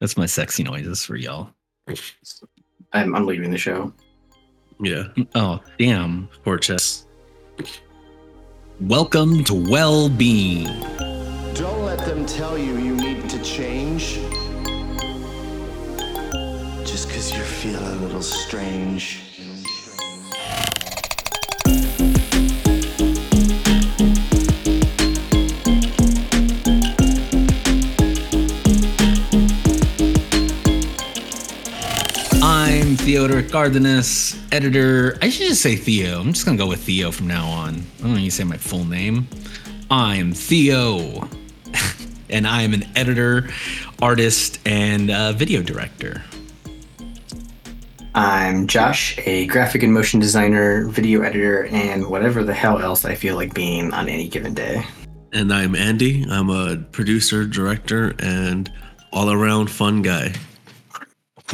That's my sexy noises for y'all. I'm, I'm leaving the show. Yeah. Oh, damn. Poor chess. Welcome to Well Being. Don't let them tell you you need to change. Just because you feel a little strange. I'm editor. I should just say Theo. I'm just gonna go with Theo from now on. I don't need to say my full name. I'm Theo, and I am an editor, artist, and uh, video director. I'm Josh, a graphic and motion designer, video editor, and whatever the hell else I feel like being on any given day. And I'm Andy. I'm a producer, director, and all around fun guy.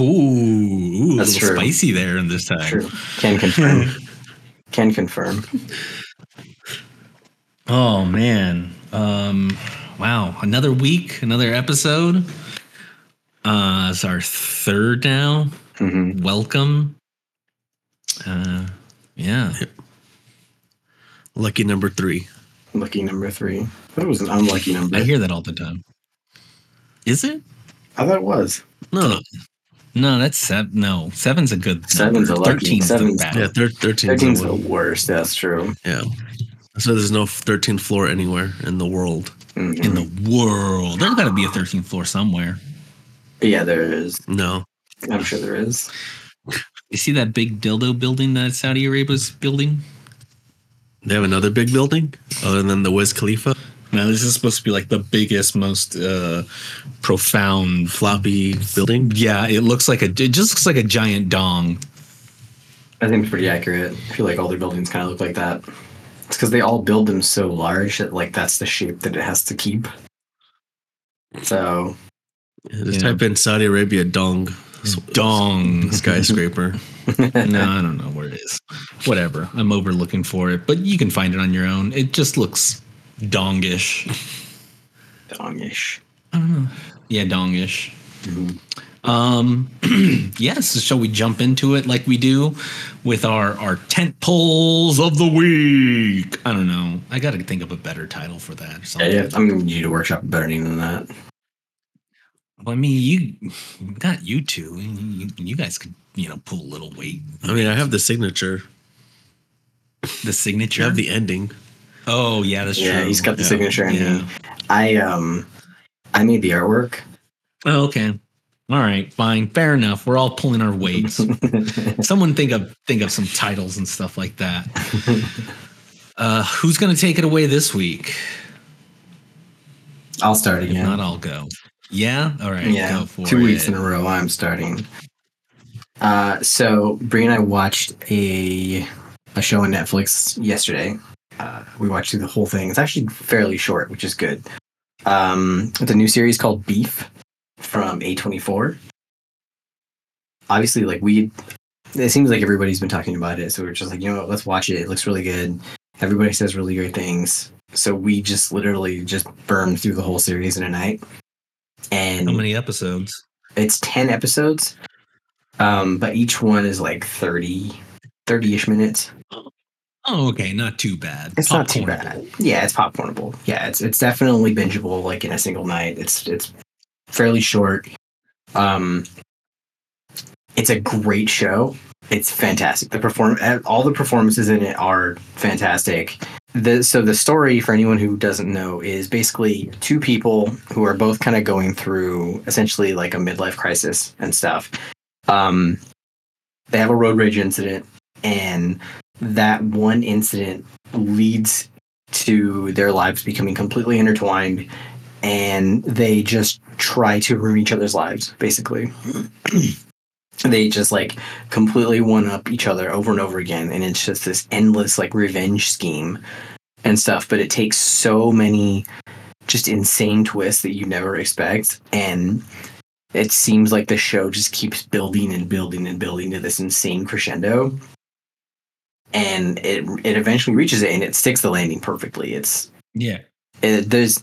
Ooh, ooh That's a little true. spicy there in this time. True. Can confirm. Can confirm. Oh man. Um wow, another week, another episode. Uh it's our third now. hmm Welcome. Uh yeah. Lucky number three. Lucky number three. I thought it was an unlucky number. I hear that all the time. Is it? I thought it was. No. No, that's seven. No, seven's a good. Seven's number. a lucky- Thirteen's the seven's- bad. Yeah, thir- 13. 13's the worst. That's true. Yeah. So there's no 13th floor anywhere in the world. Mhm. in the world. There's got to be a 13th floor somewhere. Yeah, there is. No. I'm sure there is. You see that big dildo building that Saudi Arabia's building? They have another big building other than the Wiz Khalifa No, this is supposed to be like the biggest, most uh, profound. floppy building. Yeah, it looks like a. It just looks like a giant dong. I think it's pretty accurate. I feel like all their buildings kind of look like that. It's because they all build them so large that like that's the shape that it has to keep. So Yeah, Just Yeah. type in Saudi Arabia dong Dong. skyscraper. no, I don't know where it is. Whatever. I'm overlooking for it, but you can find it on your own. It just looks dongish. dongish. I don't know. Yeah, dongish. Mhm. Um, yes. Shall we jump into it like we do with our our tent poles of the week? I don't know. I got to think of a better title for that. Or Yeah, something. yeah. I'm gonna need you to workshop better name than that. Well, I mean, you got you two. You, you guys could you know pull a little weight. I mean, I have the signature. The You signature. have the ending. Oh yeah, that's Yeah, true. he's got the Yeah. signature. Yeah. I um, I made the artwork. Oh, okay. All right, fine, fair enough. We're all pulling our weights. Someone think of think of some titles and stuff like that. Uh, who's going to take it away this week? I'll start If again. not, I'll go. Yeah. All right. yeah, Go for two it. weeks in a row. I'm starting. Uh, so Brie and I watched a a show on Netflix yesterday. Uh, we watched through the whole thing. It's actually fairly short, which is good. Um, it's a new series called Beef from A24. Obviously, like we, it seems like everybody's been talking about it, so we're just like, you know what, let's watch it. It looks really good. Everybody says really great things. So we just literally just burned through the whole series in a night. And How many episodes? it's 10 episodes um but each one is like 30 30ish minutes Oh, okay. Not too bad. it's not too bad. Yeah it's popcornable. Yeah it's it's definitely bingeable like in a single night. It's it's fairly short. Um it's a great show. It's fantastic. The perform all the performances in it are fantastic. The so the story for anyone who doesn't know is basically two people who are both kind of going through essentially like a midlife crisis and stuff. Um they have a road rage incident and that one incident leads to their lives becoming completely intertwined and they just try to ruin each other's lives basically. They just like completely one up each other over and over again and it's just this endless like revenge scheme and stuff but it takes so many just insane twists that you never expect and it seems like the show just keeps building and building and building to this insane crescendo and it it eventually reaches it and it sticks the landing perfectly it's Yeah. it, there's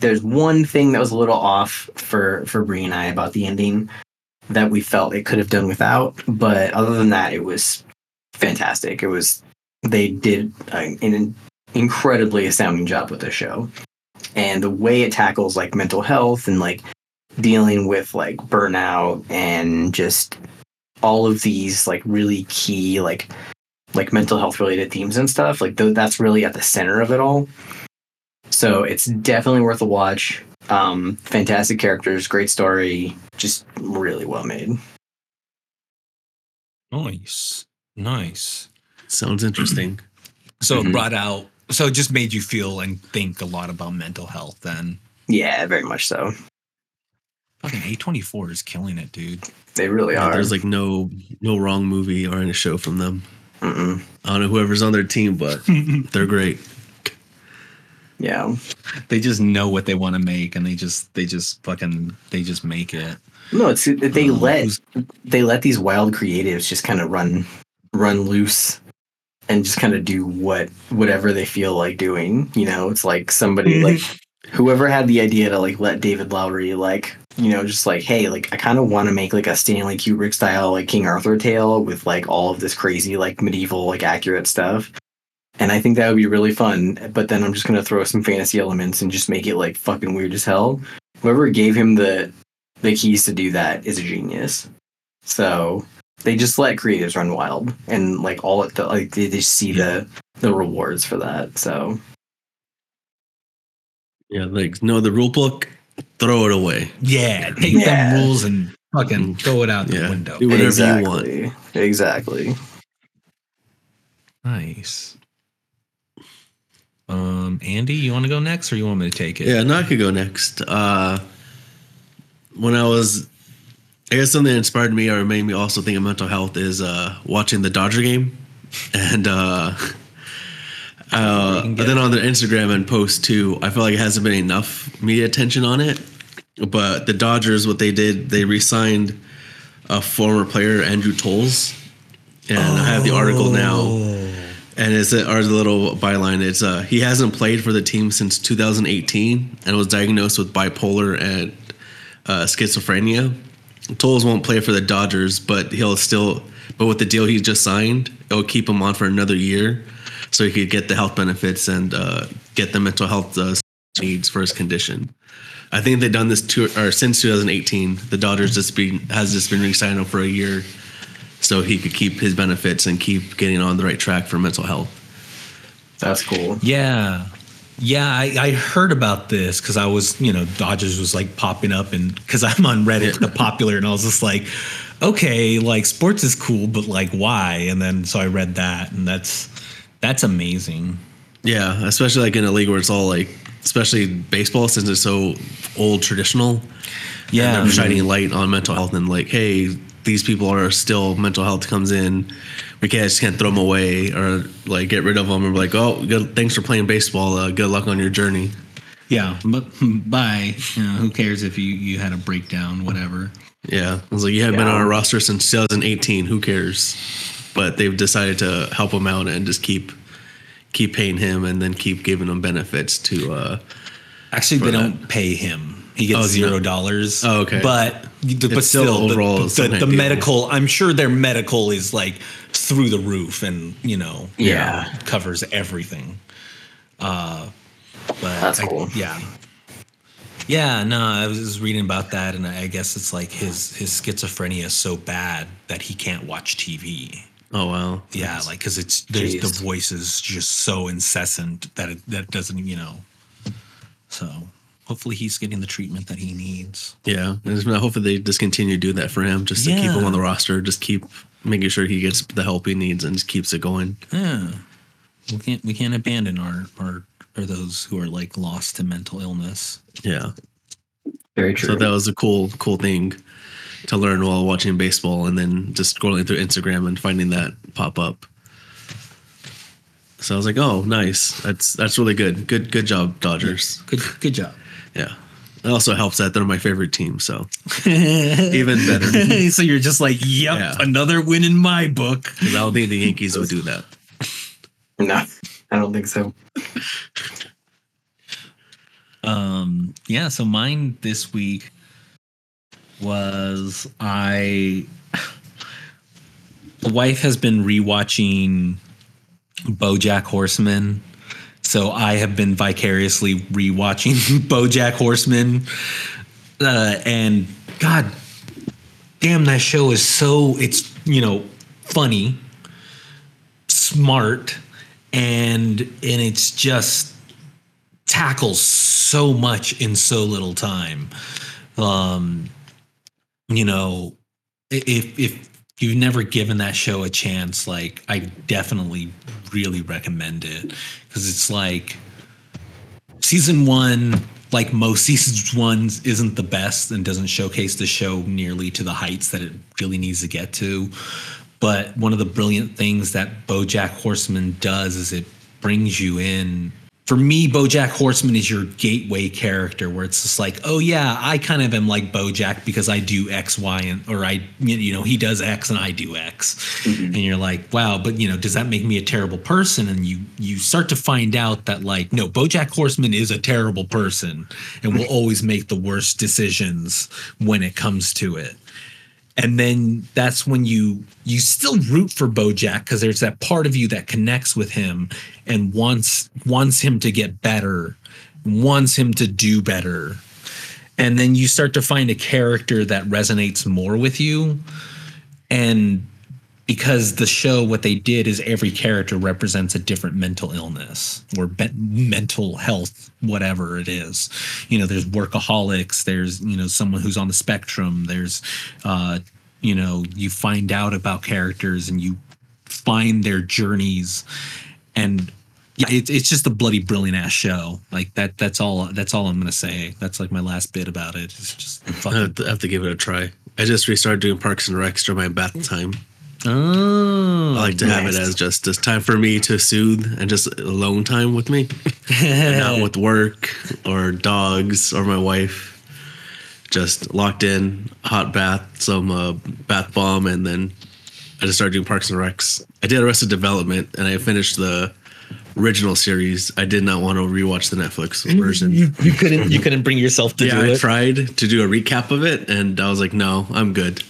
there's one thing that was a little off for for Bree and I about the ending that we felt it could have done without, but other than that, it was fantastic. It was they did an, an incredibly astounding job with the show, and the way it tackles like mental health and like dealing with like burnout and just all of these like really key like like mental health related themes and stuff like th- that's really at the center of it all so it's definitely worth a watch um fantastic characters great story just really well made Nice. Nice. Sounds interesting. So Mhm. it brought out so it just made you feel and think a lot about mental health then. yeah very much so Fucking A24 is killing it, dude. they really Yeah, are there's like no no wrong movie or any show from them. Mm-mm. I don't know whoever's on their team, but they're great. yeah they just know what they want to make and they just they just fucking they just make it. no it's they Um, let they let these wild creatives just kind of run run loose and just kind of do what whatever they feel like doing you know it's like somebody like whoever had the idea to like let david lowery like you know just like hey like i kind of want to make like a stanley kubrick style like king arthur tale with like all of this crazy like medieval like accurate stuff. And i think that would be really fun but then i'm just gonna throw some fantasy elements and just make it like fucking weird as hell. Whoever gave him the the keys to do that is a genius. So they just let creatives run wild, and like all it like they just see the the rewards for that. So. Yeah, like no, the rule book, throw it away. Yeah, take Yeah. them rules and fucking throw it out the Yeah, window. do whatever you want. exactly, exactly. Nice. Um, Andy, you want to go next, or you want me to take it? Yeah, no, I could go next. Uh, when I was, I guess something that inspired me or made me also think of mental health is uh, watching the Dodger game, and uh, uh, then on their Instagram and post too, I feel like it hasn't been enough media attention on it. But the Dodgers, what they did, they re-signed a former player, Andrew Toles, and I have the article now. And it's a, our little byline. It's uh, he hasn't played for the team since 2018 and was diagnosed with bipolar and uh, schizophrenia. Toles won't play for the Dodgers, but he'll still. But with the deal he just signed, it'll keep him on for another year, so he could get the health benefits and uh, get the mental health uh, needs for his condition. I think they've done this to, or since 2018. The Dodgers just been has just been re-signing him for a year, so he could keep his benefits and keep getting on the right track for mental health. That's cool. Yeah. Yeah, I, I heard about this because I was, you know, Dodgers was like popping up and because I'm on Reddit, the popular, and I was just like, okay, like sports is cool, but like why? And then so I read that, and that's that's amazing. Yeah, especially like in a league where it's all like, especially baseball, since it's so old traditional. Yeah, and they're shining light on mental health and like, hey, these people are still mental health comes in. We can't just can't throw them away or like get rid of them. And be like, oh, good, thanks for playing baseball. Uh, good luck on your journey. yeah, but bye. You know, who cares if you you had a breakdown, whatever. Yeah, I was like, you haven't been on a roster since 2018. Who cares? But they've decided to help him out and just keep keep paying him and then keep giving him benefits to. uh Actually, they For don't pay him. He gets Oh, zero no. dollars. Oh, okay. But but It's still still, the- overall the, some the, kind of deal. medical. I'm sure their medical is like through the roof, and you know, Yeah. covers everything. Uh, but That's I- cool. yeah, yeah. No, I was reading about that, and I guess it's like his his schizophrenia is so bad that he can't watch TV. Oh wow. Yeah, like because it's there's the Jeez. voice is just so incessant that it that doesn't you know. So hopefully he's getting the treatment that he needs. Yeah, and hopefully they just continue to do that for him, just to keep him on the roster, just keep making sure he gets the help he needs and just keeps it going. Yeah, we can't we can't abandon our our or those who are like lost to mental illness. Yeah, Very true. so that was a cool, cool thing to learn while watching baseball, and then just scrolling through Instagram and finding that pop up. So I was like, "Oh, nice! That's that's really good. Good, good job, Dodgers." Good good job. Yeah, it also helps that they're my favorite team, so even better. so you're just like, yep, Yeah. another win in my book. 'Cause I don't think the Yankees would do that. no, I don't think so. Um, yeah, so mine this week was I the wife has been rewatching BoJack Horseman. So I have been vicariously rewatching BoJack Horseman. Uh, and god damn that show is so it's, you know, funny, smart, and and it's just tackles so much in so little time. Um, you know, if if you've never given that show a chance, like I definitely really recommend it because it's like season one, like most seasons ones, isn't the best and doesn't showcase the show nearly to the heights that it really needs to get to. But one of the brilliant things that BoJack Horseman does is it brings you in. For me, BoJack Horseman is your gateway character, where it's just like, oh yeah, I kind of am like BoJack because I do X, Y, and or I, you know, he does X and I do X, mm-hmm. and you're like, wow, but you know, does that make me a terrible person? And you you start to find out that like, no, BoJack Horseman is a terrible person and will always make the worst decisions when it comes to it and then that's when you you still root for Bojack because there's that part of you that connects with him and wants wants him to get better, wants him to do better. And then you start to find a character that resonates more with you. And because the show, what they did is every character represents a different mental illness or be- mental health, whatever it is. You know, there's workaholics, there's, you know, someone who's on the spectrum, there's, uh, you know, you find out about characters and you find their journeys. And yeah, it's it's just a bloody brilliant ass show. Like that, that's all, that's all I'm to say. That's like my last bit about it. It's just fucking. have, to, I have to give it a try. I just restarted doing Parks and Recs during my bath time. Oh, I like to have it as just just time for me to soothe and just alone time with me, not with work or dogs or my wife. Just locked in, hot bath, some uh, bath bomb, and then I just started doing Parks and Recs. I did Arrested Development, and I finished the original series. I did not want to rewatch the Netflix version. you, you couldn't you couldn't bring yourself to yeah, I it. tried to do a recap of it, and I was like, no, I'm good.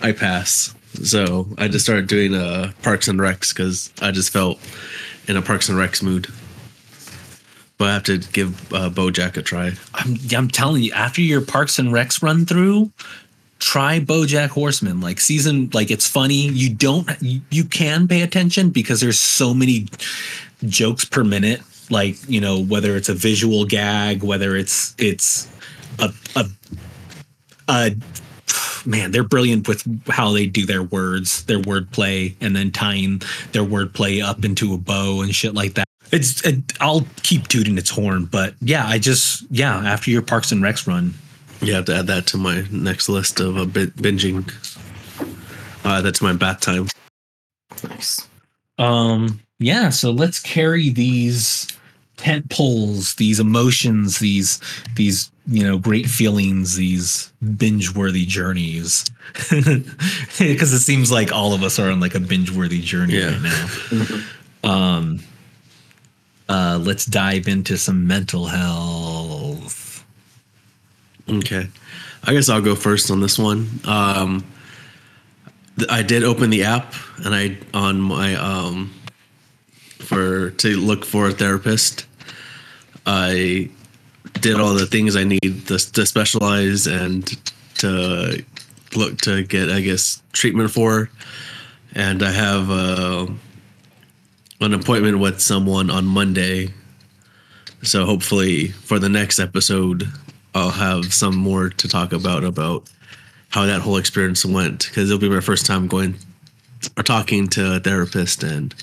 I pass. So I just started doing uh, Parks and Recs because I just felt in a Parks and Recs mood. But I have to give uh, BoJack a try. I'm I'm telling you, after your Parks and Recs run through, try BoJack Horseman. Like season, like it's funny. You don't you, you can pay attention because there's so many jokes per minute. Like you know whether it's a visual gag, whether it's it's a a a man, they're brilliant with how they do their words, their wordplay, and then tying their wordplay up into a bow and shit like that. It's it, I'll keep tooting its horn, but yeah, I just yeah, after your Parks and Recs run, You have to add that to my next list of uh, bi- binging. Uh, that's my bath time. Nice. um yeah, so let's carry these tent poles, these emotions, these these you know great feelings, these binge-worthy journeys, because it seems like all of us are on like a binge-worthy journey Yeah. right now. um, uh, let's dive into some mental health. Okay. I guess I'll go first on this one. Um, I did open the app and I on my um for to look for a therapist. I did all the things I need to, to specialize and to look to get I guess treatment for and I have uh, an appointment with someone on Monday. So hopefully for the next episode I'll have some more to talk about about how that whole experience went because it'll be my first time going or talking to a therapist and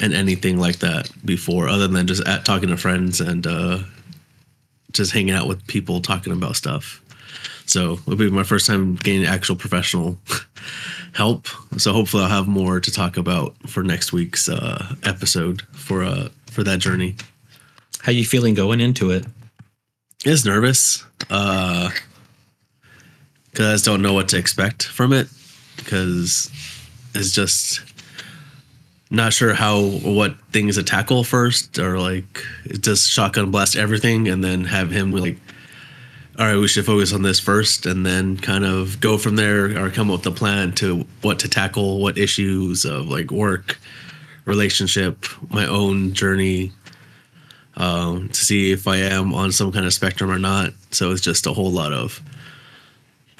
and anything like that before other than just at talking to friends and uh just hanging out with people talking about stuff. So it'll be my first time getting actual professional help. So hopefully i'll have more to talk about for next week's uh episode for uh for that journey. How you feeling going into it? is nervous uh because i just don't know what to expect from it because it's just not sure how what things to tackle first, or like just shotgun blast everything and then have him like, all right, we should focus on this first, and then kind of go from there, or come up with a plan to what to tackle, what issues of like work, relationship, my own journey, um, to see if I am on some kind of spectrum or not. So it's just a whole lot of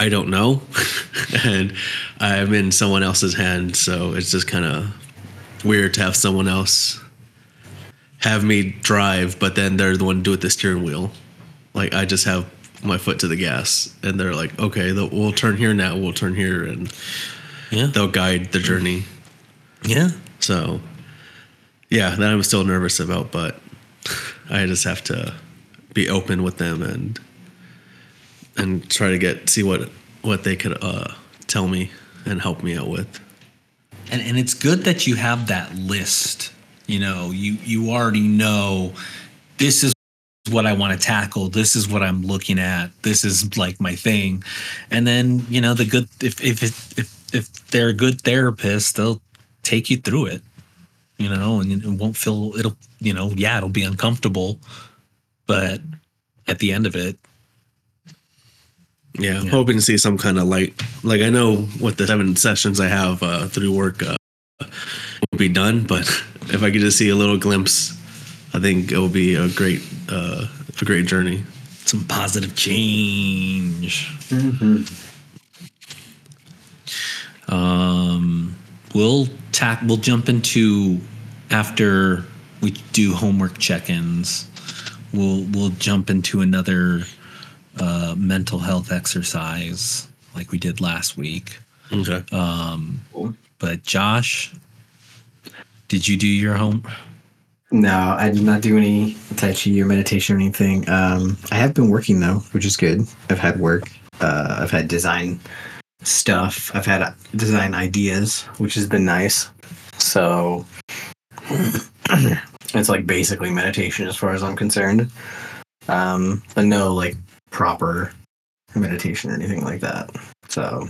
I don't know, and I'm in someone else's hand. So it's just kind of weird to have someone else have me drive, but then they're the one to do with the steering wheel. Like I just have my foot to the gas, and they're like, "Okay, we'll turn here now. We'll turn here," and Yeah. they'll guide the journey. Yeah. So, yeah, that I'm still nervous about, but I just have to be open with them and and try to get see what what they could uh, tell me and help me out with. And and it's good that you have that list. You know, you you already know this is what I want to tackle. This is what I'm looking at. This is like my thing. And then, you know, the good if if if if they're a good therapist, they'll take you through it. You know, and it won't feel it'll, you know, yeah, it'll be uncomfortable, but at the end of it, Yeah, I'm Yeah. hoping to see some kind of light. Like I know what the seven sessions I have uh, through work uh, will be done, but if I could just see a little glimpse, I think it will be a great uh, a great journey. some positive change. Um, we'll tack. We'll jump into after we do homework check-ins. We'll we'll jump into another uh, mental health exercise like we did last week. Okay. But Josh, did you do your home? No, I did not do any Tai Chi or meditation or anything. Um, I have been working though, which is good. I've had work. Uh, I've had design stuff. I've had uh, design ideas, which has been nice. So it's like basically meditation as far as I'm concerned. Um, but no like proper meditation or anything like that. So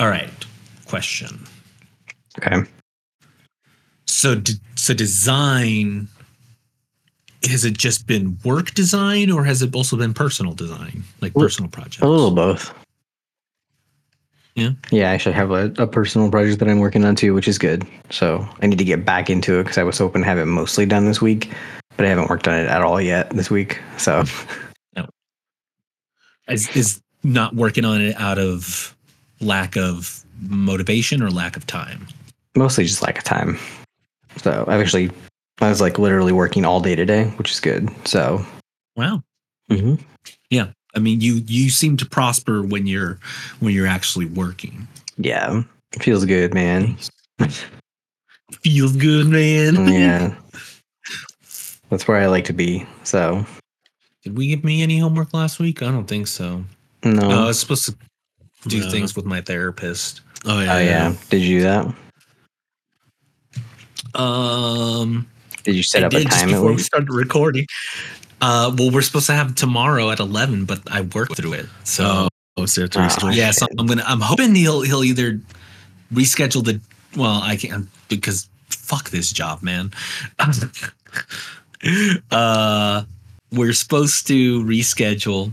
All right. Question. okay. So, d- so design has it just been work design, or has it also been personal design, like personal projects? A little both. Yeah. Yeah, I actually have a, a personal project that I'm working on too, which is good. So I need to get back into it because I was hoping to have it mostly done this week, but I haven't worked on it at all yet this week. So Is, is not working on it out of lack of motivation or lack of time? mostly just lack of time. So I've actually, I was like literally working all day today, which is good. So Wow. Mhm. Yeah. I mean, you you seem to prosper when you're when you're actually working. yeah, it feels good, man. Feels good, man. yeah. That's where I like to be. So Did we give me any homework last week? I don't think so. no. No, I was supposed to do No. things with my therapist. Oh yeah. oh yeah. Did you do that? Um, Did you set I up a did just time at before we least? started recording. Uh, well, we're supposed to have tomorrow at eleven, but I worked through it. So Oh, so you have to Oh, restore. yeah, so I'm gonna. I'm hoping he'll he'll either reschedule the. Well, I can't because fuck this job, man. uh, we're supposed to reschedule,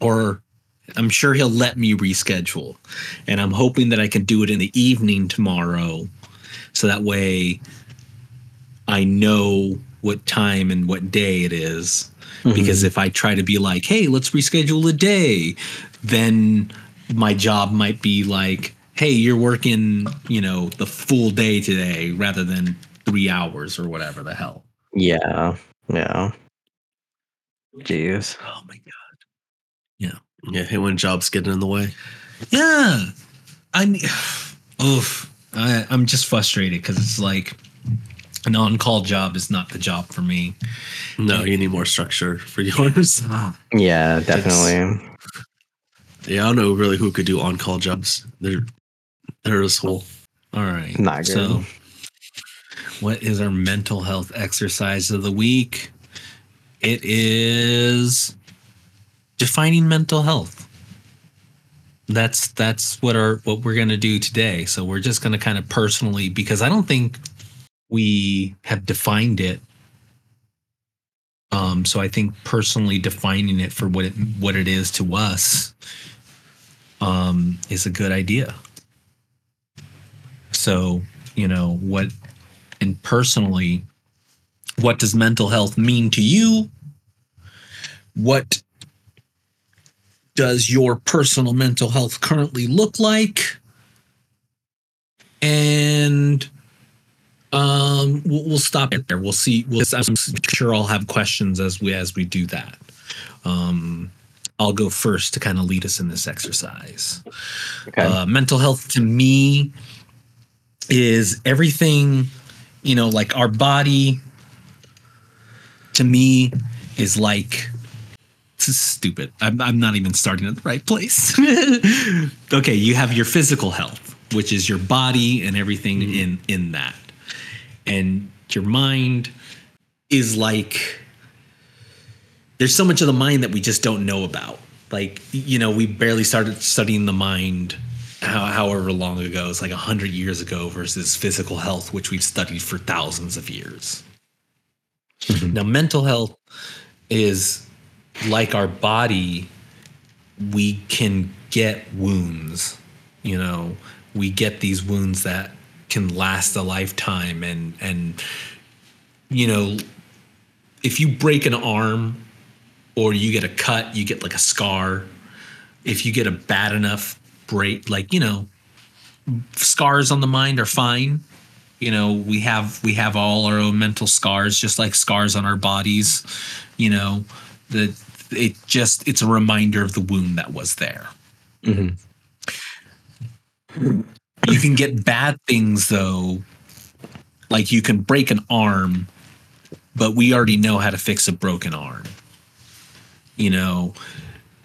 or I'm sure he'll let me reschedule, and I'm hoping that I can do it in the evening tomorrow, so that way I know what time and what day it is mm-hmm. because if I try to be like, hey, let's reschedule a day, then my job might be like, hey, you're working, you know, the full day today rather than three hours or whatever the hell. Yeah. Yeah. Jeez. Oh my god. Yeah, hate when jobs get in the way. Yeah. I mean, oof. I, I'm just frustrated because it's like an on-call job is not the job for me. No, you need more structure for yours. Ah. Yeah, definitely. Yeah, I don't know really who could do on call jobs. They're they're this whole All right. Not good. So, what is our mental health exercise of the week? It is defining mental health. that's that's what our what we're gonna do today. So we're just gonna kind of personally because I don't think we have defined it. Um, so I think personally defining it for what it what it is to us um, is a good idea. So you know what, and personally, what does mental health mean to you? What does your personal mental health currently look like? And um, we'll, we'll stop it there. We'll see. We'll, I'm sure I'll have questions as we as we do that. Um, I'll go first to kind of lead us in this exercise. Okay. Uh, mental health to me is everything, you know, like our body to me is like this is stupid. I'm, I'm not even starting at the right place. okay, you have your physical health, which is your body and everything mm-hmm. in in that, and your mind is like there's so much of the mind that we just don't know about. Like you know, we barely started studying the mind. However long ago, it's like a hundred years ago versus physical health, which we've studied for thousands of years. Mm-hmm. Now, mental health is like our body, we can get wounds. You know, we get these wounds that can last a lifetime, and and you know, if you break an arm or you get a cut, you get like a scar. If you get a bad enough break, like you know, scars on the mind are fine you know we have we have all our own mental scars just like scars on our bodies you know the it just it's a reminder of the wound that was there. Mhm. you can get bad things though. Like you can break an arm but we already know how to fix a broken arm. You know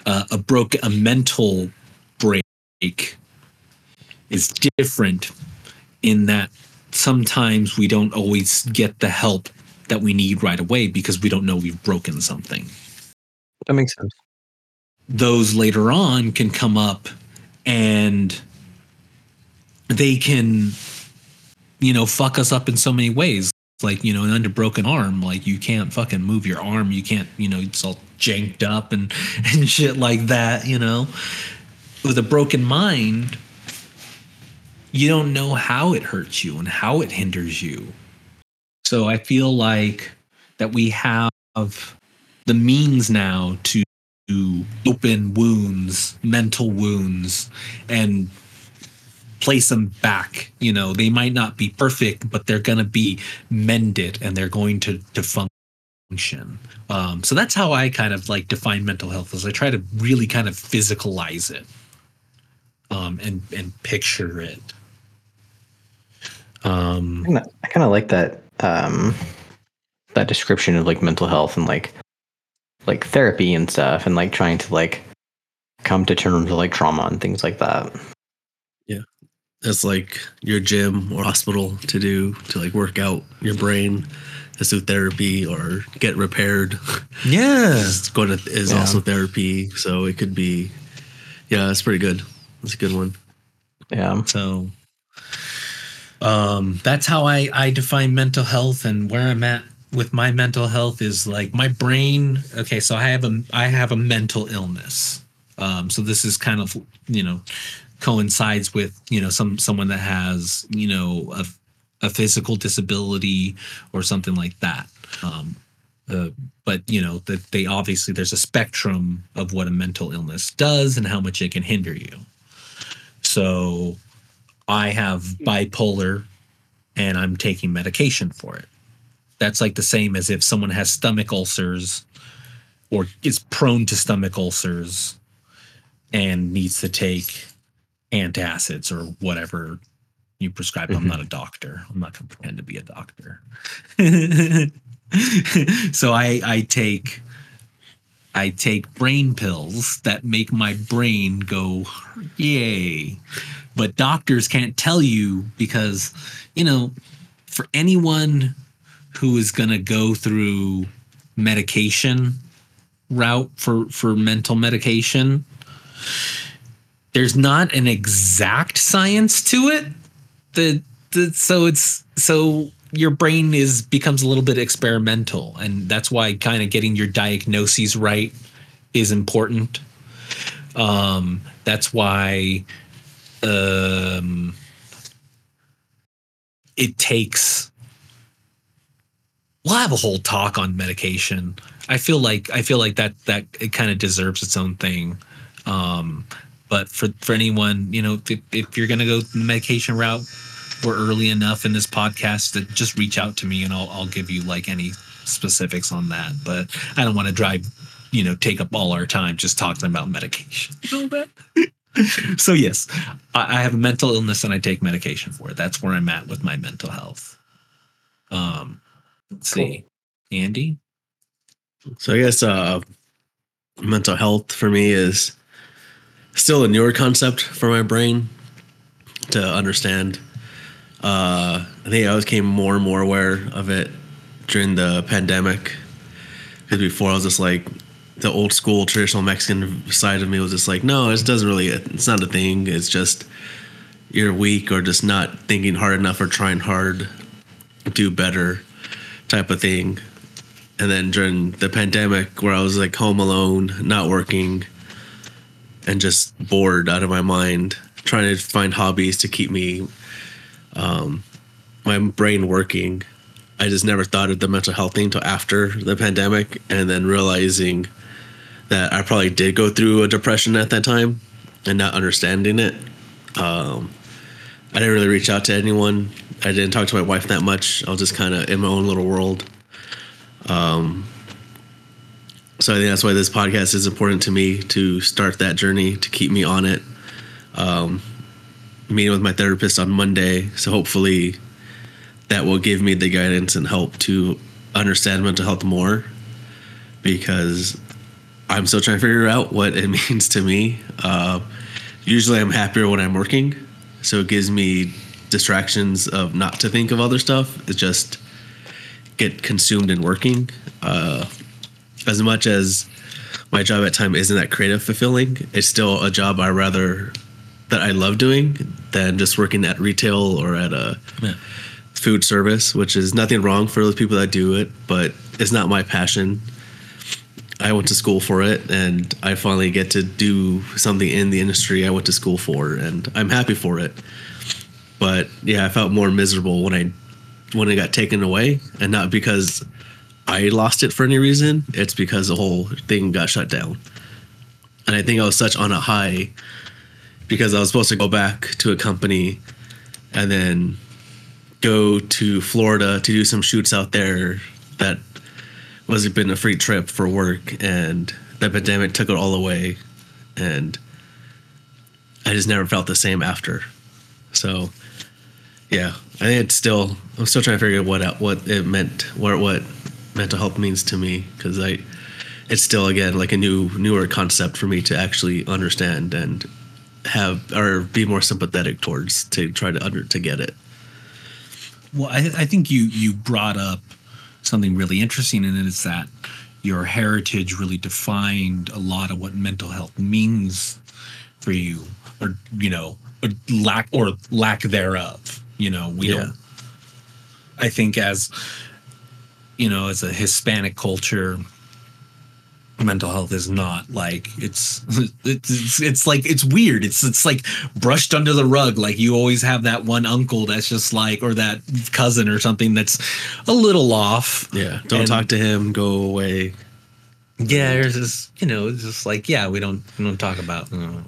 uh, a broken a mental break is different in that sometimes we don't always get the help that we need right away because we don't know we've broken something That makes sense. those later on can come up and they can you know fuck us up in so many ways. Like you know an under broken arm like you can't fucking move your arm. You can't you know it's all janked up and and shit like that you know? With a broken mind you don't know how it hurts you and how it hinders you. So i feel like that we have the means now to open wounds, mental wounds, and place them back. You know, they might not be perfect, but they're going to be mended and they're going to to function. Um, so that's how I kind of like define mental health. Is I try to really kind of physicalize it, um, and and picture it. Um, I kind of like that um that description of like mental health and like like therapy and stuff and like trying to like come to terms with like trauma and things like that. Yeah. That's like your gym or hospital to do to like work out your brain. Let's do therapy or get repaired. yeah, Just go to is Yeah. also therapy. So it could be, yeah, that's pretty good. That's a good one. Yeah. So um that's how I I define mental health and where I'm at with my mental health is like my brain okay so I have a I have a mental illness. Um so this is kind of you know coincides with you know some someone that has you know a a physical disability or something like that. Um uh, but you know that they obviously there's a spectrum of what a mental illness does and how much it can hinder you. So I have bipolar and I'm taking medication for it. That's like the same as if someone has stomach ulcers or is prone to stomach ulcers and needs to take antacids or whatever you prescribe. I'm Mhm. not a doctor. I'm not going to pretend to be a doctor. so I I take I take brain pills that make my brain go yay. But doctors can't tell you because, you know, for anyone who is going to go through medication route for for mental medication, there's not an exact science to it. The, the so it's so your brain is becomes a little bit experimental, and that's why kind of getting your diagnoses right is important. Um, that's why um, it takes. We'll have a whole talk on medication. I feel like I feel like that that it kind of deserves its own thing. Um, but for for anyone, you know, if, if you're gonna go the medication route, we're early enough in this podcast that just reach out to me and I'll I'll give you like any specifics on that. But I don't want to drive, you know, take up all our time just talking about medication. So yes, I, I have a mental illness and I take medication for it. That's where I'm at with my mental health. Um, let's see, Andy. So I guess uh, mental health for me is still a newer concept for my brain to understand. Uh, I think I always came more and more aware of it during the pandemic. Because before I was just like the old school traditional Mexican side of me was just like, no, it doesn't really. It's not a thing. It's just you're weak or just not thinking hard enough or trying hard, do better, type of thing. And then during the pandemic where i was like home alone not working and just bored out of my mind trying to find hobbies to keep me um, my brain working i just never thought of the mental health thing until after the pandemic and then realizing that i probably did go through a depression at that time and not understanding it. Um, i didn't really reach out to anyone i didn't talk to my wife that much i was just kind of in my own little world so I think that's why this podcast is important to me to start that journey to keep me on it. Um, meeting with my therapist on Monday, so hopefully that will give me the guidance and help to understand mental health more because I'm still trying to figure out what it means to me. Uh, usually, I'm happier when I'm working, so it gives me distractions of not to think of other stuff. It's just get consumed in working. Uh, as much as my job at time isn't that creative fulfilling, it's still a job I rather that I love doing than just working at retail or at a Yeah. food service, which is nothing wrong for those people that do it, but it's not my passion. I went to school for it and I finally get to do something in the industry I went to school for and I'm happy for it. But yeah, I felt more miserable when I when it got taken away and not because I lost it for any reason. It's because the whole thing got shut down. And I think I was such on a high because I was supposed to go back to a company and then go to Florida to do some shoots out there that was it been a free trip for work and the pandemic took it all away and I just never felt the same after. So yeah, I think it's still I'm still trying to figure out what what it meant what what mental health means to me because I it's still again like a new newer concept for me to actually understand and have or be more sympathetic towards to try to under to get it. Well, I, I think you you brought up something really interesting, and it's that your heritage really defined a lot of what mental health means for you, or you know, or lack or lack thereof. You know, we Yeah. don't. I think as you know, as a Hispanic culture, mental health is not like it's it's it's like it's weird it's it's like brushed under the rug like you always have that one uncle that's just like or that cousin or something that's a little off Yeah, don't And- talk to him. Go away. yeah there's this you know it's just like yeah we don't we don't talk about you know,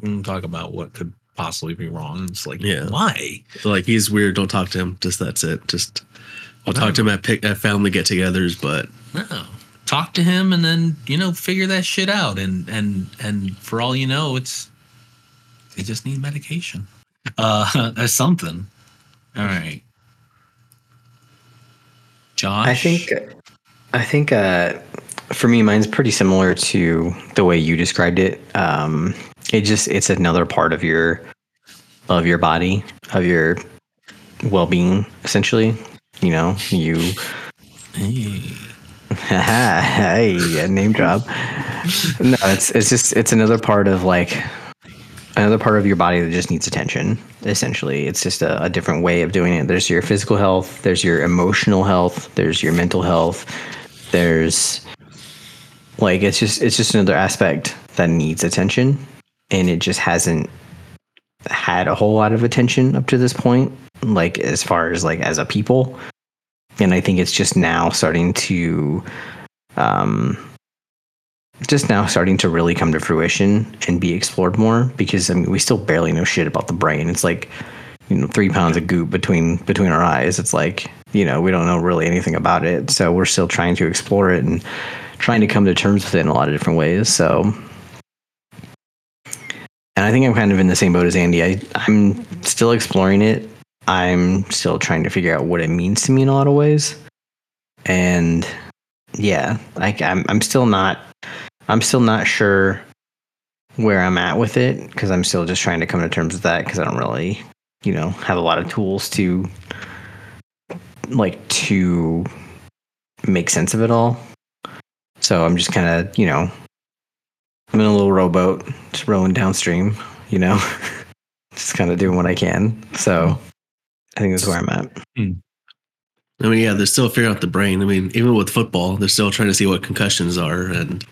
we don't talk about what could possibly be wrong it's like Yeah. why Like he's weird. Don't talk to him. Just that's it. Just I'll talk to him at pick at family get-togethers, but no talk to him and then you know figure that shit out. And and and for all you know it's they just need medication. Uh or something. All right. Josh? I think I think uh, for me, mine's pretty similar to the way you described it. Um, it just it's another part of your of your body of your well being, essentially. You know, you hey, hey, name drop. No, it's it's just it's another part of like another part of your body that just needs attention. Essentially, it's just a, a different way of doing it. There's your physical health, there's your emotional health, there's your mental health, there's like it's just it's just another aspect that needs attention, and it just hasn't had a whole lot of attention up to this point. Like as far as like as a people, and I think it's just now starting to um just now starting to really come to fruition and be explored more because I mean we still barely know shit about the brain. It's like you know three pounds of goop between between our eyes. It's like you know we don't know really anything about it, so we're still trying to explore it and trying to come to terms with it in a lot of different ways. So, and I think I'm kind of in the same boat as Andy. I I'm still exploring it. I'm still trying to figure out what it means to me in a lot of ways, and yeah, like I'm I'm still not I'm still not sure where I'm at with it because I'm still just trying to come to terms with that because I don't really, you know, have a lot of tools to like to make sense of it all. So I'm just kind of, you know, I'm in a little rowboat, just rowing downstream, you know, just kind of doing what I can. So I think that's where I'm at. Hmm. I mean, yeah, they're still figuring out the brain. I mean, even with football, they're still trying to see what concussions are and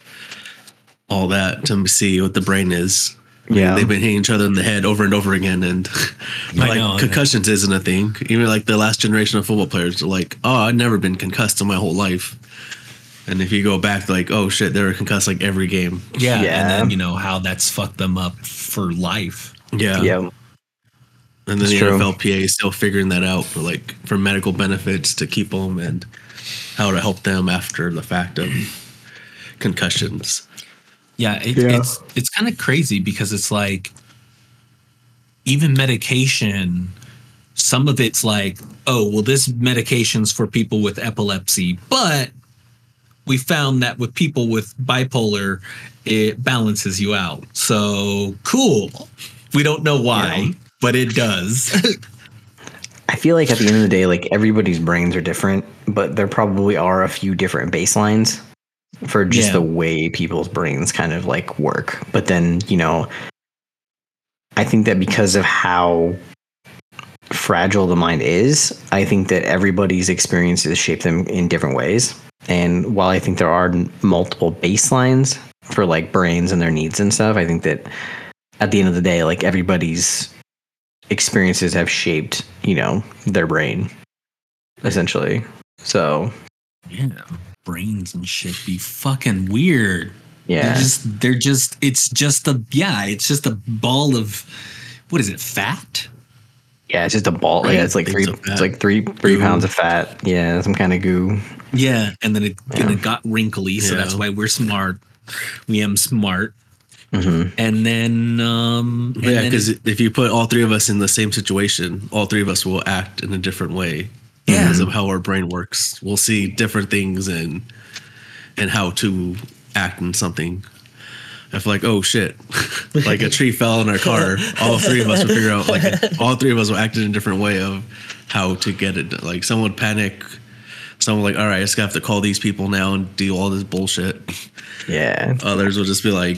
all that to see what the brain is. I mean, Yeah. they've been hitting each other in the head over and over again, and like know, I know. concussions isn't a thing. Even like the last generation of football players are like, "Oh, I've never been concussed in my whole life." And if you go back, like, "Oh shit, they were concussed like every game." Yeah, Yeah. and then you know how that's fucked them up for life. Yeah, Yeah. And then It's the true. NFLPA is still figuring that out for like for medical benefits to keep them and how to help them after the fact of concussions. Yeah, it, Yeah. it's it's kind of crazy because it's like even medication. Some of it's like, oh, well, this medication's for people with epilepsy, but we found that with people with bipolar, it balances you out. So cool. We don't know why, Yeah. But it does. I feel like at the end of the day, like everybody's brains are different, but there probably are a few different baselines for just Yeah. the way people's brains kind of like work. But then, you know, I think that because of how fragile the mind is, I think that everybody's experiences shape them in different ways. And while I think there are multiple baselines for like brains and their needs and stuff, I think that at the end of the day, like everybody's experiences have shaped, you know, their brain essentially. So, yeah, brains and shit be fucking weird. yeah. They're just they're just it's just a yeah, it's just a ball of what is it, fat? yeah, it's just a ball. Yeah, it's like three fat. it's like three three Goo. pounds of fat. Yeah, some kind of goo. Yeah. And then it and it got wrinkly, so Yeah. that's why we're smart. We am smart. Hmm And then um and yeah, because if you put all three of us in the same situation, all three of us will act in a different way Yeah. because of how our brain works. We'll see different things and and how to act in something. I feel like, oh shit, like a tree fell in our car. All three of us would figure out, like, all three of us will act in a different way of how to get it. done. Like, someone would panic. Someone like, all right, I just have to call these people now and do all this bullshit. Yeah. Others will just be like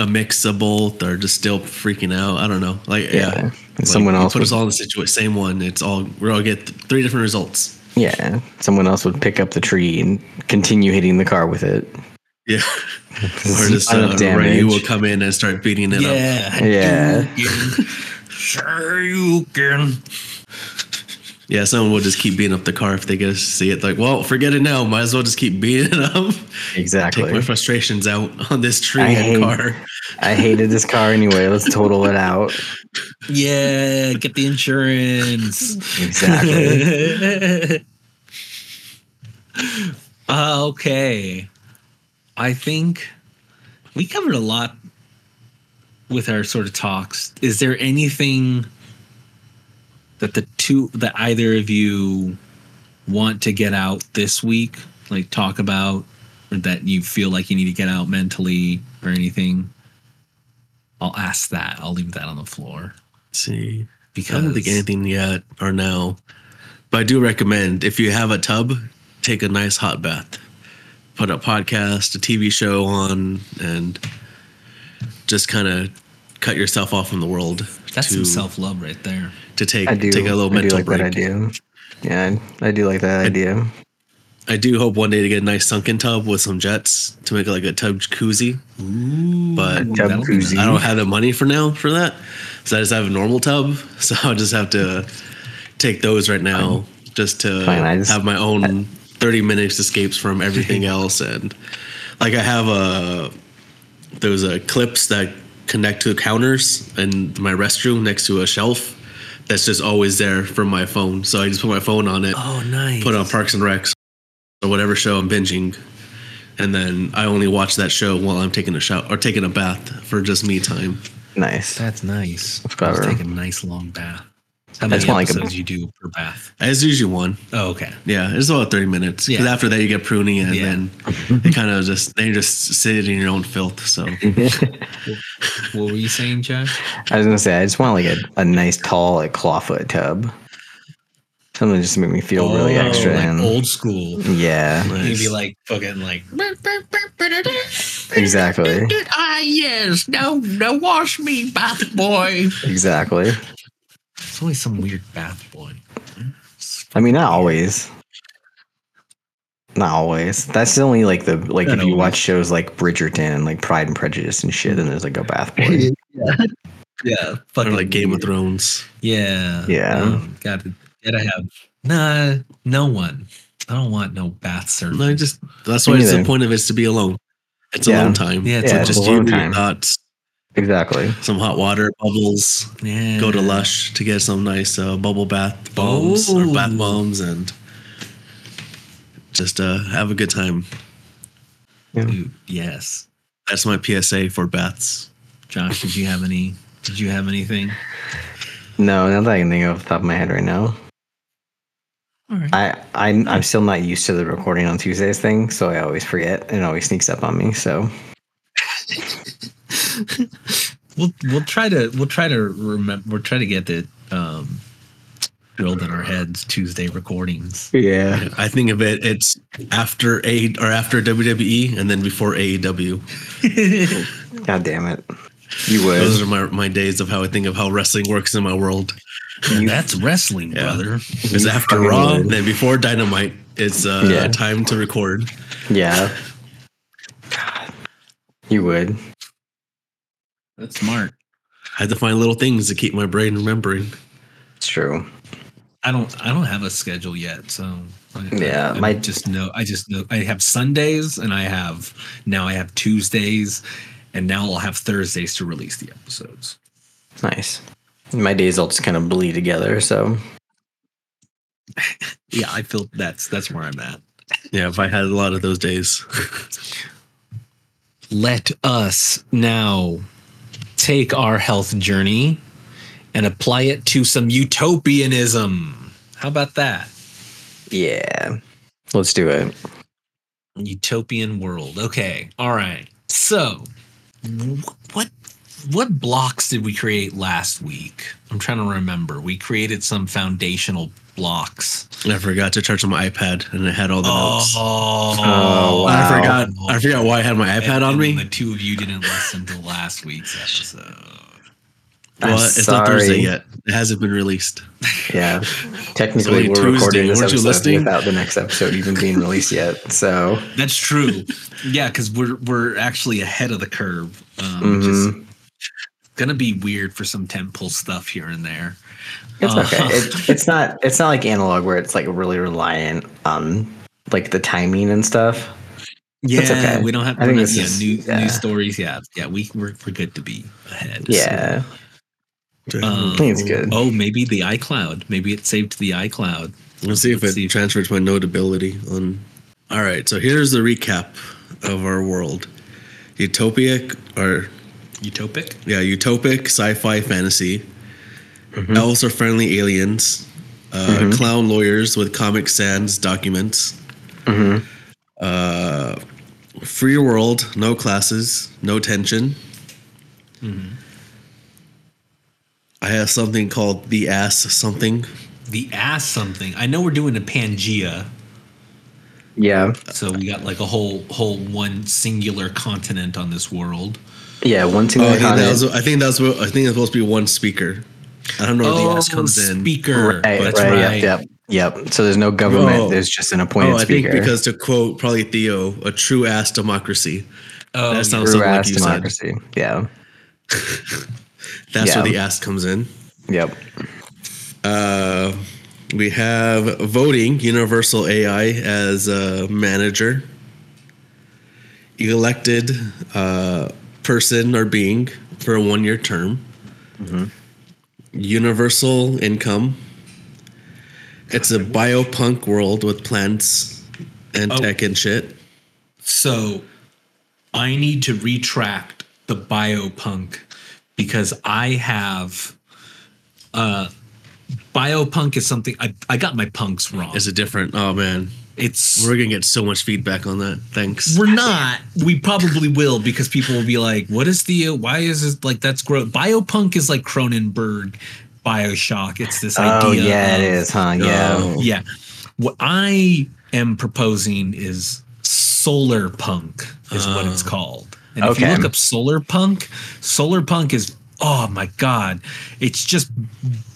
a mix of both, or just still freaking out. I don't know. Like, yeah, Yeah. Like, Someone else put us all in the situation, same one. It's all we're all get th- three different results. Yeah. Someone else would pick up the tree and continue hitting the car with it. Yeah, or just Not uh, Ray will come in and start beating it up. yeah. Yeah. Sure you can. Yeah, someone will just keep beating up the car if they get to see it. Like, well, forget it now. Might as well just keep beating it up. Exactly. Take my frustrations out on this tree I and hate- car. I hated this car anyway. Let's total it out. Yeah, get the insurance. Exactly. Uh, okay. I think we covered a lot with our sort of talks. Is there anything that the two that either of you want to get out this week, like talk about, or that you feel like you need to get out mentally or anything? I'll ask that. I'll leave that on the floor Let's see. I because don't think anything yet or now. But I do recommend if you have a tub, take a nice hot bath. Put a podcast, a TV show on, and just kind of cut yourself off from the world. That's to, some self love right there. to take I do. take a little I do mental like break. that idea. Yeah, I, I do like that idea. I do hope one day to get a nice sunken tub with some jets to make it like a tub jacuzzi. but Tub that'll be koozie. I don't have the money for now for that. So I just have a normal tub. So I'll just have to take those right now just to Fine, just- have my own 30 minutes escapes from everything else. And like I have a, those uh, clips that connect to counters in my restroom next to a shelf. That's just always there from my phone. So I just put my phone on it, Oh, nice. put on Parks and Recs or whatever show I'm binging. And then I only watch that show while I'm taking a shower or taking a bath for just me time. Nice. That's nice. That's clever. Just take a nice long bath. How That's many more like a- episodes you do per bath? It's usually one. Oh, okay. Yeah, it's about 30 minutes. Because Yeah. after that, you get pruning and Yeah. then it kind of just, then you just sit in your own filth. So What were you saying, Josh? I was gonna say I just want like a, a nice tall like clawfoot tub. Something just to make me feel really Oh, extra like and old school. yeah, Maybe like fucking like. exactly, Ah yes, no, no, wash me, bath boy. exactly. It's always some weird bath boy. I mean, not always. Not always. That's only like the like if you always. watch shows like Bridgerton and like Pride and Prejudice and shit, then there's like a bath boy. Yeah, or fucking like Game of. Thrones. Yeah, Yeah. um, gotta gotta have nah, no one. I don't want no bath service. No, I just, that's why it's the point of it is to be alone. It's Yeah. alone time. Yeah, it's Yeah, a- just alone you, your time. thoughts, exactly. some hot water, bubbles. yeah. Go to Lush to get some nice uh, bubble bath bombs or bath Oh. bombs and just uh, have a good time. Dude, yes. That's my PSA for baths. Josh, did you have any? Did you have anything? No, not that I can think of off the top of my head right now. All right. I, I I'm still not used to the recording on Tuesdays thing, so I always forget and it always sneaks up on me. So we'll we'll try to we'll try to remember we'll try to get it um drilled in our heads Tuesday recordings. yeah, I think of it, it's after A or after WWE and then before AEW. god damn it, you would. Those are my, my days of how I think of how wrestling works in my world. That's wrestling, Yeah. brother. It's after fucking Raw, would. then before Dynamite. It's uh, Yeah. time to record. Yeah. God. You would. That's smart. I had to find little things to keep my brain remembering. It's true. I don't I don't have a schedule yet, so I, Yeah, I my- just know I just know I have Sundays and I have now I have Tuesdays and now I'll have Thursdays to release the episodes. Nice. My days all just kind of bleed together. So Yeah, I feel that's that's where I'm at. Yeah, if I had a lot of those days. Let us now take our health journey and apply it to some utopianism. How about that? yeah, let's do it. Utopian world. Okay. All right. So, what what blocks did we create last week? I'm trying to remember. We created some foundational blocks. I forgot to charge my iPad and it had all the notes. Oh, I forgot I forgot why I had my iPad And- on and me. The two of you didn't listen to last week's episode. I'm Well, it's not Thursday yet. It hasn't been released. Yeah, technically we're Tuesday. recording this Weren't you episode listening? without the next episode even being released yet. So That's true. yeah, because we're we're actually ahead of the curve, um, which is mhm. Gonna be weird for some temple stuff here and there. it's Uh, okay. It, it's not. It's not like analog where it's like really reliant on like the timing and stuff. Yeah, okay. we don't have I think not- this yeah, is- new yeah. news stories. Yeah, yeah, we we're, we're good to be ahead. so- Yeah, Um, I think it's good. Oh, maybe the iCloud. Maybe it saved to the iCloud. Let's see if Let's it see. transfers my notability on. All right, so here's the recap of our world: utopic or Utopic. yeah, utopic sci-fi fantasy. Elves are friendly aliens. Uh, Clown lawyers with Comic Sans documents. Mhm. Uh, free world, no classes, no tension. I have something called the ass something. The ass something. I know we're doing a Pangea. Yeah, So we got like a whole whole one singular continent on this world. Yeah. one single I think that was. I think that's what. I think it's supposed to be one speaker. I don't know where the ass comes in. Oh, speaker. right, That's right, right. Yep, yep, yep. So there's no government. Oh. There's just an appointed Oh, I speaker. think because to quote probably Theo, a true ass democracy. Oh, That sounds True something like ass you said. democracy. Yeah. That's Yeah. where the ass comes in. Yep. Uh, we have voting universal AI as a manager, elected uh, person or being for a one year term, universal income. It's a biopunk world with plants and Oh. tech and shit. So I need to retract the biopunk because I have uh biopunk is something I, I got my punks wrong. Is it different? Oh man, it's we're gonna get so much feedback on that. Thanks. we're not. We probably will because people will be like, "What is the? Why is this like that's gross?" Biopunk is like Cronenberg, Bioshock. It's this Oh idea. yeah, it of- is, huh? Yeah. Oh. Yeah. What I am proposing is solar punk is what it's oh. called. And if you look up solar punk, solar punk is oh my god, it's just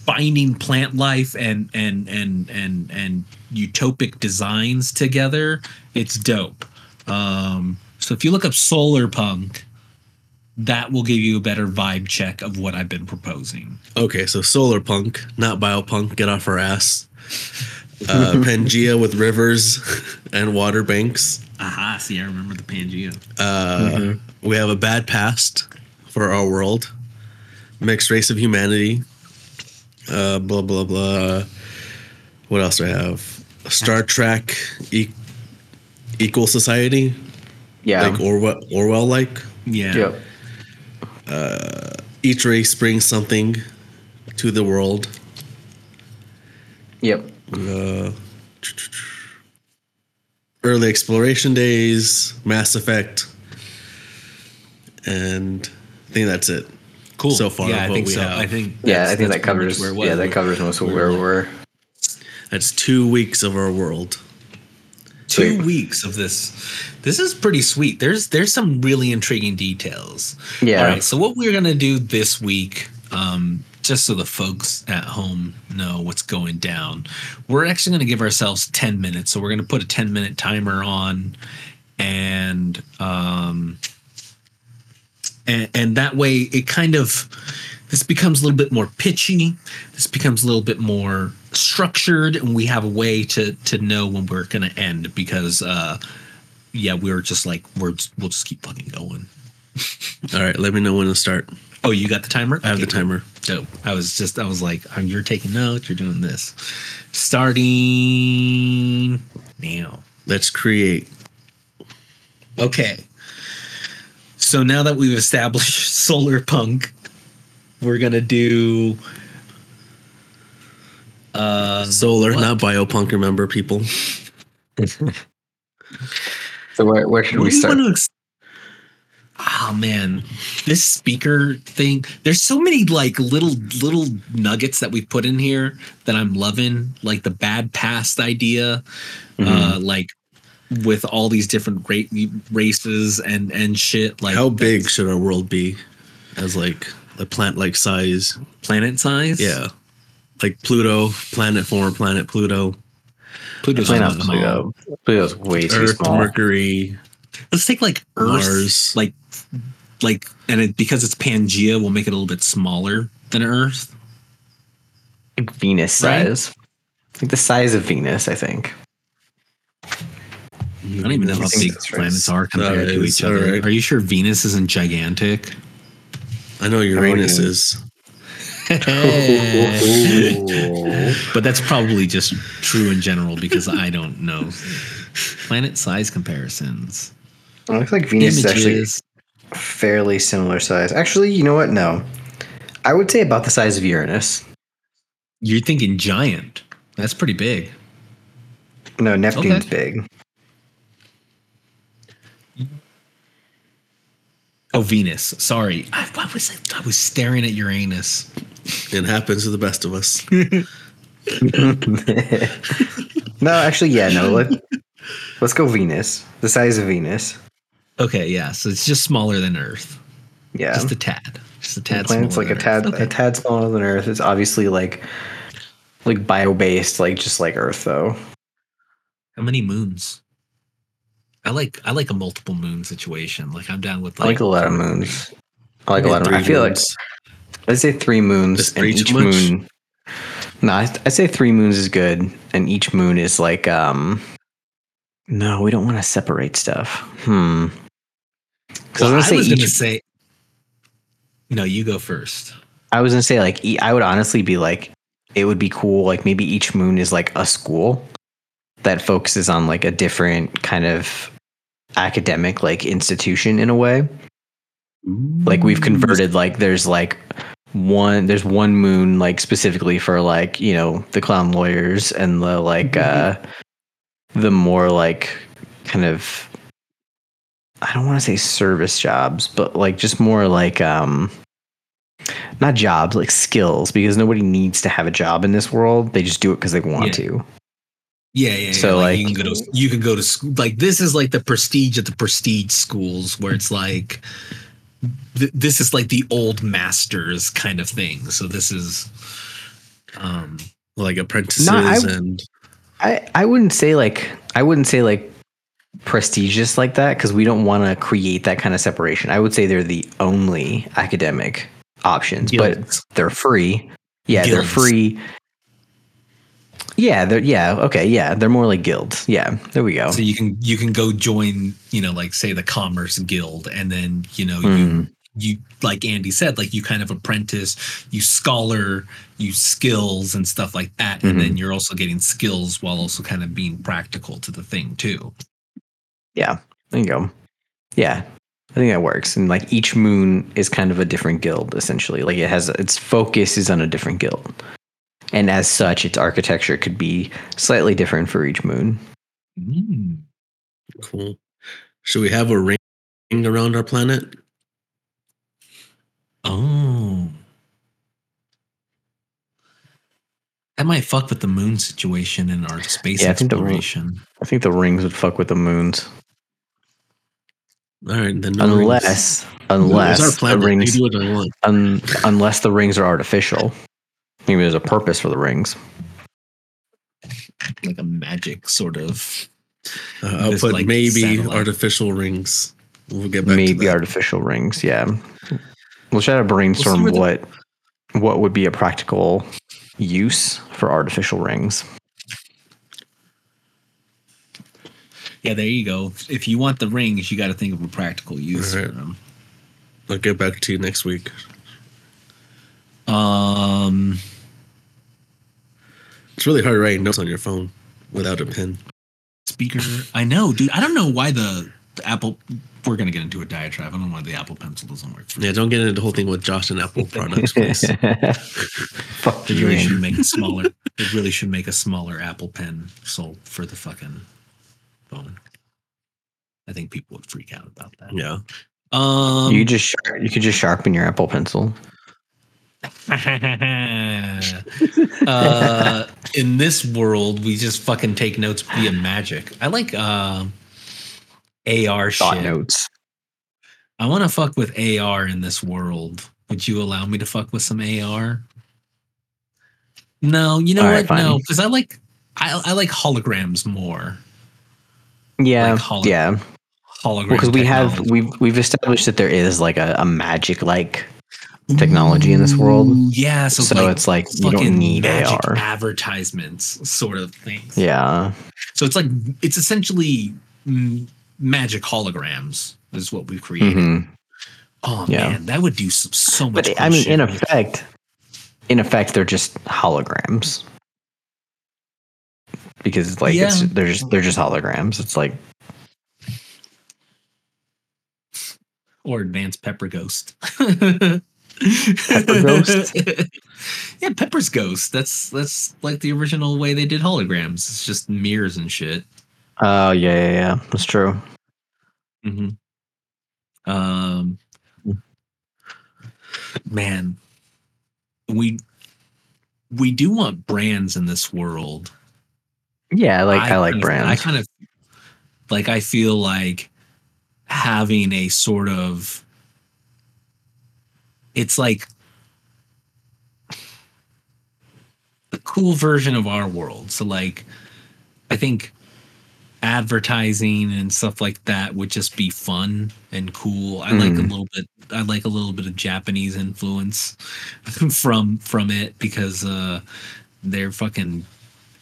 binding plant life and and and and and utopic designs together. It's dope. Um so if you look up solar punk, that will give you a better vibe check of what I've been proposing. Okay, so solar punk, not biopunk. Get off our ass. Uh, Pangea with rivers and water banks. Aha, see, I remember the Pangea. Uh, We have a bad past for our world. Mixed race of humanity. Uh, blah blah blah. What else do I have? Star Trek, e- equal society, Yeah. like Orwell, Orwell like. Yeah. yep. Each race brings something to the world. Yep. Uh, early exploration days, Mass Effect, and I think that's it. Cool. So far, yeah, I think we so. have. I think. Yeah, I think that covers. where it was. Yeah, that covers most of where we're. That's two weeks of our world. two Sweet. weeks of this. This is pretty sweet. There's there's some really intriguing details. Yeah. All right. So what we're gonna do this week, um, just so the folks at home know what's going down, we're actually gonna give ourselves ten minutes. So we're gonna put a ten minute timer on, and um, and and that way it kind of this becomes a little bit more pitchy this becomes a little bit more structured and we have a way to to know when we're going to end because uh yeah we were just like we're just, we'll just keep fucking going All right, let me know when to start. oh you got the timer I have the Okay, timer. dope i was just i was like oh, you're taking notes you're doing this starting now Let's create. Okay. So now that we've established solar punk, we're gonna do uh Solar, what? not biopunk. Remember, people. So where, where should what we start? ex- Oh man, this speaker thing. There's so many like little little nuggets that we put in here that I'm loving, like the bad past idea, Mm-hmm. uh, like with all these different ra- races and and shit. Like How big should our world be? As like a plant-like size. planet size? Yeah, like Pluto, planet former planet Pluto, Pluto's Why not not small. Pluto? Pluto's way too Earth, small. Mercury, Let's take like Earth, Mars. like like, and it, because it's Pangea, we'll make it a little bit smaller than Earth. Like Venus Right? size. Like the size of Venus, I think. Mm-hmm. I don't even know how big that's right. planets are compared uh, to each other. alright. Are you sure Venus isn't gigantic? I know Uranus yeah. is. but that's probably just true in general because I don't know planet size comparisons. It looks like Venus is actually fairly similar size. Actually, you know what? No. I would say about the size of Uranus. You're thinking giant. That's pretty big. No, Neptune's Okay. big. Oh, Venus. Sorry, I, what was I? I was staring at Uranus. It happens to the best of us. no, actually, yeah, no. Let, Let's go Venus. The size of Venus. Okay, yeah. So it's just smaller than Earth. Yeah. Just a tad. Just a The tad. planet's smaller like a than tad Earth. Okay. a tad smaller than Earth. It's obviously like like bio based, like just like Earth though. How many moons? I like I like a multiple moon situation. Like I'm down with I like a lot of moons. I like a lot of Moons. I feel like I'd say three moons Is and each moon. No, I- I'd say three moons is good, and each moon is like um. No, we don't want to separate stuff. Hmm. Well, I I was gonna was say gonna each. say. No, you go first. I was gonna say like I would honestly be like, it would be cool. Like maybe each moon is like a school that focuses on like a different kind of academic like institution in a way. like we've converted like there's like one there's one moon like specifically for like you know the clown lawyers and the like uh the more like kind of i don't want to say service jobs but like just more like um not jobs like skills because nobody needs to have a job in this world they just do it because they want Yeah. to Yeah, yeah. yeah. So, like, you like- can go to you can go to school. Like this is like the prestige of the prestige schools where it's like th- this is like the old masters kind of thing. So this is um like apprentices I- and I I wouldn't say like I wouldn't say like prestigious like that because we don't want to create that kind of separation. I would say they're the only academic options, Guilds. but they're free. Yeah, they're free. Yeah, they're yeah, okay, yeah. They're more like guilds. Yeah, there we go. so you can you can go join, you know, like say the commerce guild and then, you know, you Mm. you like Andy said, like you kind of apprentice, you scholar, you skills and stuff like that. And Mm-hmm. then you're also getting skills while also kind of being practical to the thing too. Yeah, there you go. Yeah, I think that works. And like each moon is kind of a different guild, essentially. Like it has its focus is on a different guild, and as such, its architecture could be slightly different for each moon. Mm. cool. Should we have a ring around our planet? Oh. That might fuck with the moon situation and our space Yeah, I think the exploration. I think the rings would fuck with the moons, All right, then no rings. unless it's unless our the rings We do what I want. un, unless the rings are artificial. Maybe there's a purpose for the rings. Like a magic sort of. Uh, I'll put like, maybe satellite. artificial rings. We'll get back Maybe to that. artificial rings. Yeah, we'll try to brainstorm where the- what what would be a practical use for artificial rings. Yeah, there you go. If you want the rings, you got to think of a practical use Alright. for them. I'll get back to you next week. Um, It's really hard writing notes on your phone without a pen. speaker. I know, dude. I don't know why the, the Apple. We're gonna get into a diatribe. I don't know why the Apple Pencil doesn't work. For Yeah, don't get into the whole thing with Josh and Apple products, please. Fuck They you. really should make a smaller. They really should make a smaller Apple Pen sold for the fucking phone. I think people would freak out about that. yeah. Um, you just you could just sharpen your Apple Pencil. uh, in this world, we just fucking take notes via magic. I like uh, AR Thought shit. notes. I want to fuck with AR in this world. Would you allow me to fuck with some AR? No, you know All right, what? fine. No, because I like I, I like holograms more. Yeah, Like holo- yeah. Hologram Because we have we've we've established that there is like a, a magic like technology in this world. Yeah, so, So, like it's like you don't need magic AR. advertisements sort of things. Yeah. So it's like it's essentially magic holograms is what we've created. Mhm. Oh Yeah. man, that would do so, so much. But I mean, in effect, in effect, they're just holograms because like it's, Yeah. they're just they're just holograms. It's like or advanced pepper ghost. Pepper Ghost? yeah, Pepper's ghost. That's that's like the original way they did holograms. It's just mirrors and shit. oh yeah yeah yeah that's true. hmm Um, man, we we do want brands in this world. Yeah, I like I, like kind brands. I kind of Like I feel like having a sort of it's like the cool version of our world. So like I think advertising and stuff like that would just be fun and cool. I like a Mm. little bit I like a little bit of Japanese influence from from it because uh their fucking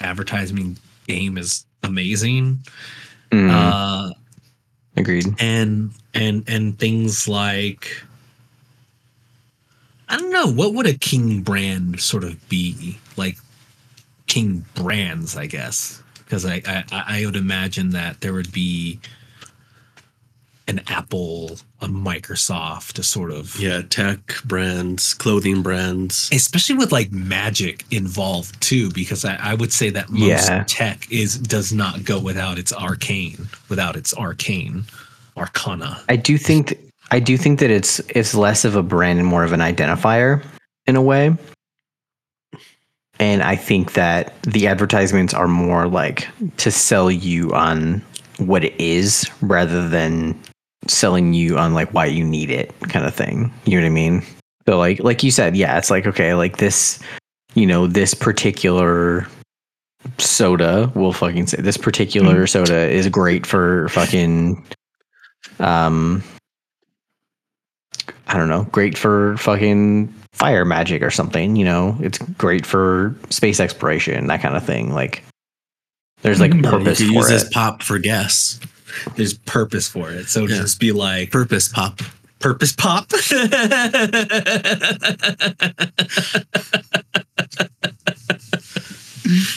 advertising game is amazing. Mm, Uh agreed. and and and things like I don't know what would a king brand sort of be like king brands I guess because I, I I would imagine that there would be an Apple a Microsoft a sort of Yeah, tech brands, clothing brands. especially with like magic involved too because I, I would say that most Yeah. tech is does not go without its arcane without its arcane arcana I do think th- I do think that it's it's less of a brand and more of an identifier in a way. And I think that the advertisements are more like to sell you on what it is rather than selling you on like why you need it kind of thing. You know what I mean? So like like you said, yeah, it's like okay, like this, you know, this particular soda, we'll fucking say this particular soda is great for fucking um I don't know, great for fucking fire magic or something, you know. It's great for space exploration, that kind of thing. Like there's like Or Or you purpose could for use it. this pop for gas. there's purpose for it so Yeah. just be like Purpose pop. purpose pop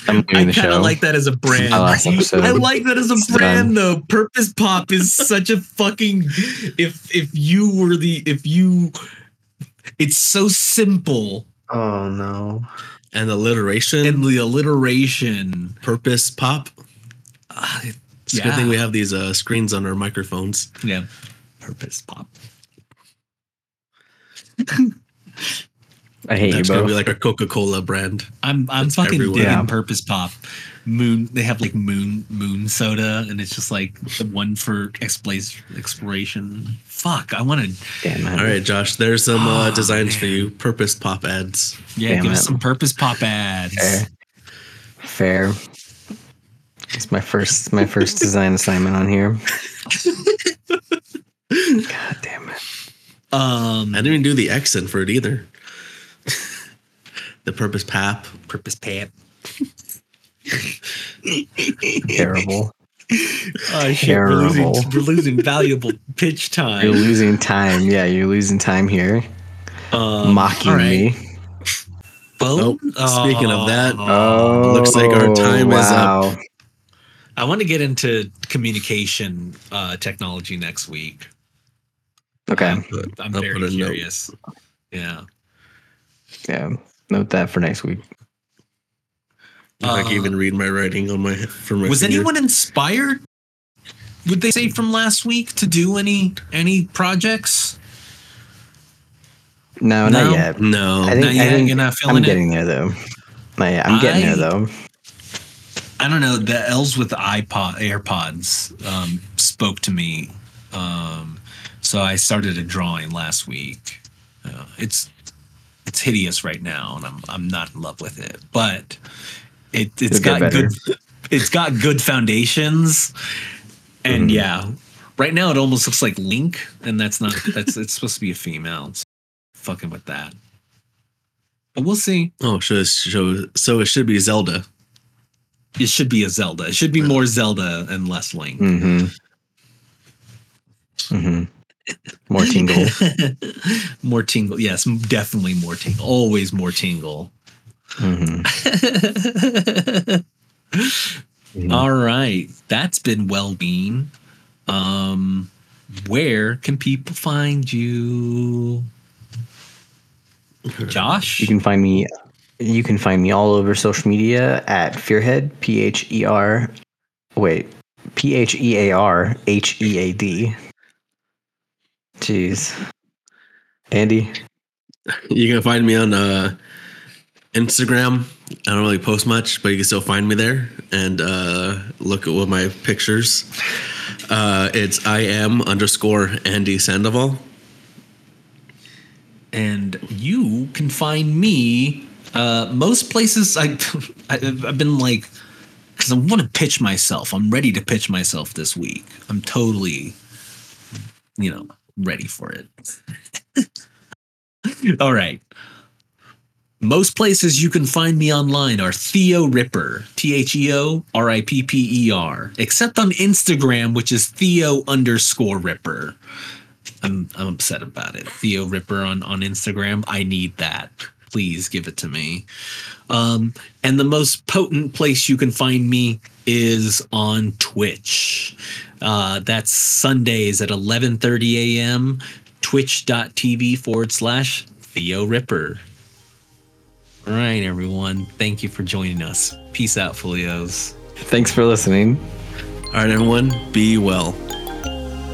I'm doing I the kind show. of like that as a brand. My last episode. I like that as a It's brand though. Purpose Pop is such a fucking if if you were the if you it's so simple oh no. And the alliteration. and the alliteration purpose pop. uh, It's a good thing we have these uh, screens on our microphones. yeah purpose pop I hate That's you gonna both. be like a Coca Cola brand. i'm i'm It's fucking everywhere. digging Yeah. purpose pop moon they have like moon moon soda and it's just like the one for exploration exploration fuck i want to Damn. All right, Josh. There's some uh, Oh, designs for you. Purpose pop ads. yeah Damn give us some purpose pop ads Fair. Fair. It's my first my first design assignment on here. God damn it. um I didn't even do the accent for it either. The purpose pap. purpose pap Terrible. Oh shit, we're losing, Terrible. we're losing valuable pitch time. You're losing time. Yeah, you're losing time here. Um, Mocking all right. me. Phone? Oh, speaking of that, Oh, looks like our time is up. I want to get into communication uh, technology next week. Okay. I'm, I'm very put a note. curious. Yeah. Yeah. Note that for next week. If I Uh, can even read my writing on my from my Was finger. anyone inspired? Would they say from last week to do any any projects? No, No? not yet. No. I think, Not yet? I think You're not feeling I'm it? getting there though. Not yet. I'm getting I- there though. I don't know. The L's with the iPod AirPods um, spoke to me, um, so I started a drawing last week. Uh, it's it's hideous right now, and I'm I'm not in love with it, but it it's It'll got good it's got good foundations, and Mhm. yeah, right now it almost looks like Link, and that's not that's it's supposed to be a female. It's fucking with that, but we'll see. Oh, so, so so it should be Zelda. It should be a Zelda. It should be more Zelda and less Link. Mm-hmm. Mm-hmm. More tingle. more tingle. Yes, definitely more tingle. Always more tingle. Mm-hmm. All right. That's been well being. Um where can people find you? Josh? You can find me. You can find me all over social media at Phearhead. P H E R. Wait. P H E A R H E A D. Jeez. Andy. You can find me on uh, Instagram. I don't really post much, but you can still find me there and uh, look at all my pictures. Uh, it's I am underscore Andy Sandoval. and you can find me uh, most places. I, I I've been like because I want to pitch myself. I'm ready to pitch myself this week. I'm totally, you know, ready for it. All right. Most places you can find me online are Theo Ripper, T H E O R I P P E R, except on Instagram, which is Theo underscore Ripper. I'm I'm upset about it. Theo Ripper on on Instagram. I need that. Please give it to me. Um, and the most potent place you can find me is on Twitch. Uh, that's Sundays at 11:30 a.m. Twitch.tv forward slash Theo Ripper. All right, everyone. Thank you for joining us. Peace out, Folios. Thanks for listening. All right, everyone, be well.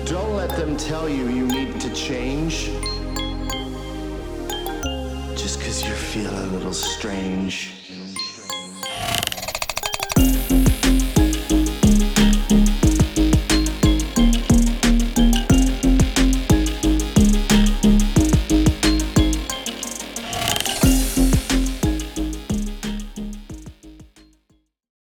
Don't let them tell you you need to change. Just because you're feeling a little strange.